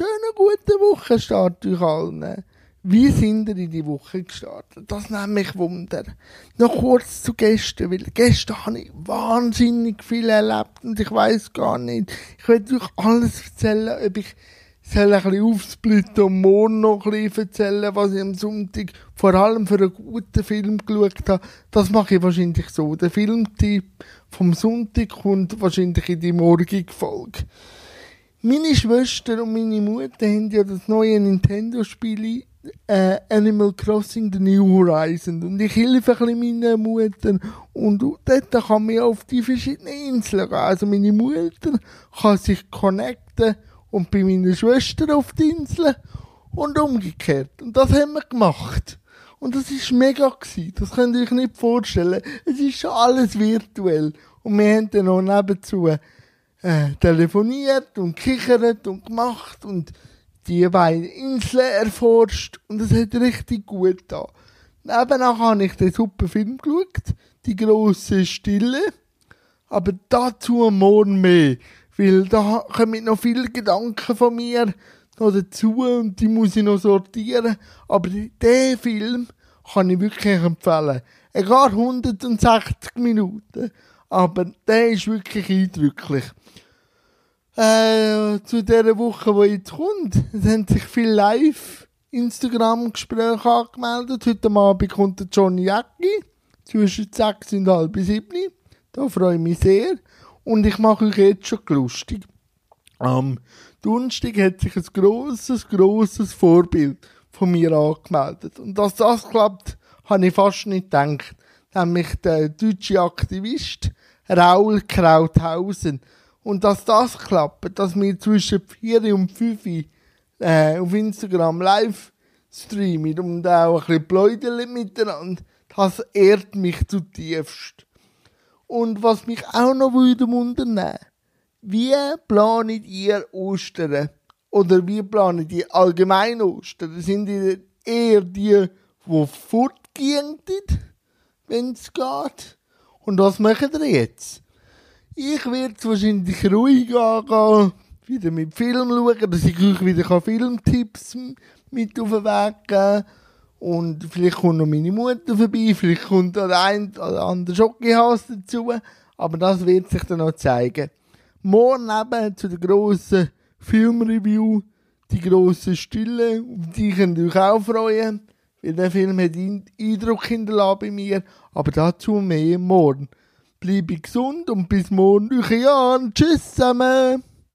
schönen guten Wochenstart euch allen. Wie sind ihr in die Woche gestartet? Das nimmt mich Wunder. Noch kurz zu gestern, weil gestern habe ich wahnsinnig viel erlebt und ich weiß gar nicht. Ich werde euch alles erzählen, ob ich soll ein bisschen aufsplitten und morgen noch ein bisschen erzählen, was ich am Sonntag vor allem für einen guten Film geschaut habe. Das mache ich wahrscheinlich so. Der Filmtipp vom Sonntag kommt wahrscheinlich in die morgige Folge. Meine Schwester und meine Mutter haben ja das neue Nintendo-Spiel äh, Animal Crossing The New Horizon und ich helfe ein bisschen meiner Mutter und dort kann man auf die verschiedenen Inseln gehen. Also meine Mutter kann sich connecten und bei meiner Schwester auf die Insel und umgekehrt. Und das haben wir gemacht. Und das ist mega gewesen. Das könnt ihr euch nicht vorstellen. Es ist schon alles virtuell. Und wir haben dann noch nebenzu äh, telefoniert und kichert und gemacht und die beiden Inseln erforscht. Und es hat richtig gut da. Nebenach habe ich den super Film geschaut. Die grosse Stille. Aber dazu morgen mehr. Weil da kommen noch viele Gedanken von mir noch dazu und die muss ich noch sortieren. Aber diesen Film kann ich wirklich empfehlen. Egal 160 Minuten, aber der ist wirklich eindrücklich. Äh, zu dieser Woche, die jetzt kommt, haben sich viele live Instagram-Gespräche angemeldet. Heute Abend kommt der Johnny Jacki zwischen 6 und halb 7. Da freue ich mich sehr. Und ich mache euch jetzt schon lustig. Am Donnerstag hat sich ein grosses, grosses Vorbild von mir angemeldet. Und dass das klappt, habe ich fast nicht gedacht. Nämlich der deutsche Aktivist Raul Krauthausen. Und dass das klappt, dass wir zwischen 4 und 5 äh, auf Instagram live streamen und auch ein bisschen pläudern miteinander, das ehrt mich zutiefst. Und was mich auch noch würde wundern, wie planet ihr Ostern? Oder wie planet ihr allgemein Ostern? Sind ihr eher die, die fortgehen, wenn es geht? Und was machen ihr jetzt? Ich werde wahrscheinlich ruhig angehen, wieder mit Film schauen, dass ich euch wieder Filmtipps mit auf den Weg geben und vielleicht kommt noch meine Mutter vorbei, vielleicht kommt der ein oder andere Schokihase dazu. Aber das wird sich dann noch zeigen. Morgen eben zu der grossen Filmreview, die grosse Stille, auf die könnt ihr euch auch freuen. Weil der Film hat Eindruck hinterlassen bei mir. Aber dazu mehr morgen. Bleibe gesund und bis morgen. Euch. Tschüss zusammen.